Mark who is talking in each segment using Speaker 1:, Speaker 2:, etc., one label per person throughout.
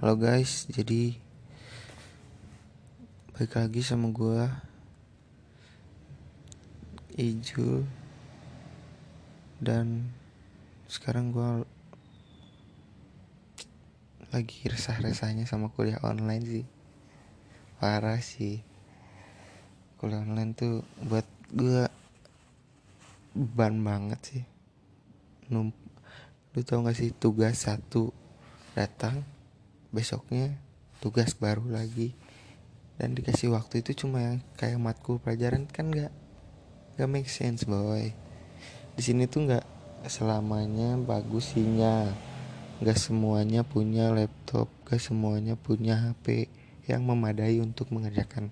Speaker 1: Halo guys, jadi balik lagi sama gue Ijul. Dan sekarang gue lagi resah-resahnya sama kuliah online sih. Parah sih. Kuliah online tuh buat gue beban banget sih. Num lu tau gak sih tugas satu datang besoknya tugas baru lagi. Dan dikasih waktu itu cuma yang kayak matkul pelajaran kan nggak nggak make sense boy. Di sini tuh nggak selamanya bagus sinyal nggak semuanya punya laptop nggak semuanya punya HP yang memadai untuk mengerjakan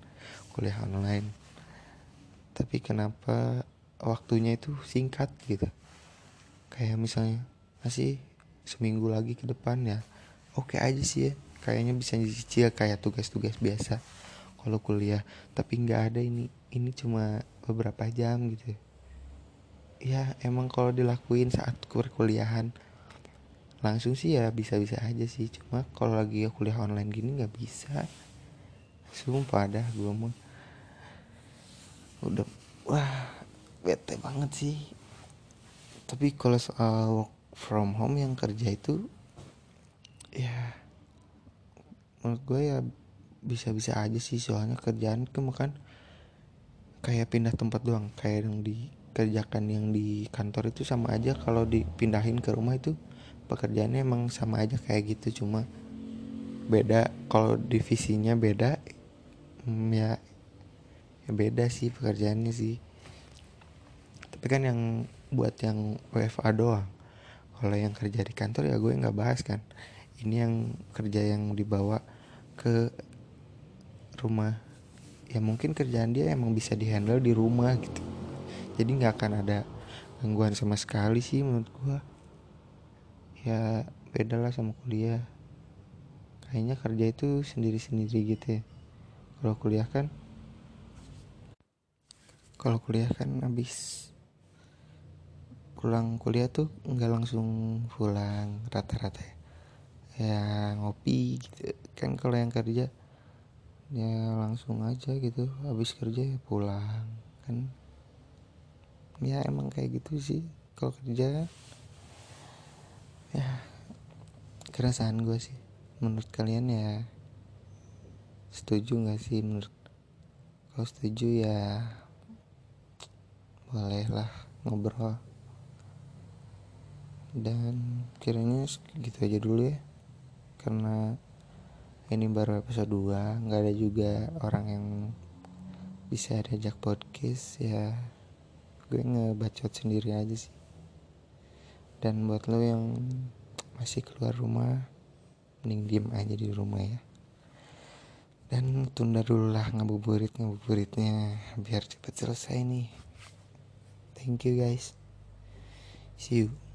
Speaker 1: kuliah online. Tapi kenapa waktunya itu singkat gitu? Kayak misalnya masih seminggu lagi ke depan ya oke aja sih ya. Kayaknya bisa dicicil kayak tugas-tugas biasa kalau kuliah. Tapi nggak ada ini ini cuma beberapa jam gitu. Ya emang kalau dilakuin saat kuliahan langsung sih ya bisa-bisa aja sih. Cuma kalau lagi kuliah online gini nggak bisa. Sumpah dah gue mau udah wah bete banget sih. Tapi kalau soal work from home yang kerja itu ya menurut gue ya bisa-bisa aja sih soalnya kerjaan kan kayak pindah tempat doang kayak yang dikerjakan yang di kantor itu sama aja. Kalau dipindahin ke rumah itu pekerjaannya emang sama aja kayak gitu cuma beda. Kalau divisinya beda hmm, ya ya beda sih pekerjaannya sih. Tapi kan yang buat yang WFA doang. Kalau yang kerja di kantor ya gue nggak bahas kan ini yang kerja yang dibawa ke rumah. Ya mungkin kerjaan dia emang bisa dihandle di rumah gitu. Jadi nggak akan ada gangguan sama sekali sih menurut gua. Ya beda lah sama kuliah. Kayaknya kerja itu sendiri-sendiri gitu ya. Kalau kuliah kan kalau kuliah kan habis pulang kuliah tuh nggak langsung pulang rata-rata ya ya ngopi gitu. Kan kalau yang kerja ya langsung aja gitu. Habis kerja ya pulang kan? Ya emang kayak gitu sih. Kalau kerja ya keresahan gue sih. Menurut kalian ya setuju nggak sih? Menurut kalau setuju ya bolehlah ngobrol. Dan kiranya gitu aja dulu ya karena ini baru episode 2 nggak ada juga orang yang bisa diajak podcast ya gue ngebacot sendiri aja sih. Dan buat lo yang masih keluar rumah mending diem aja di rumah ya. Dan tunda dulu lah ngabuburit ngabuburitnya biar cepet selesai nih. Thank you guys. See you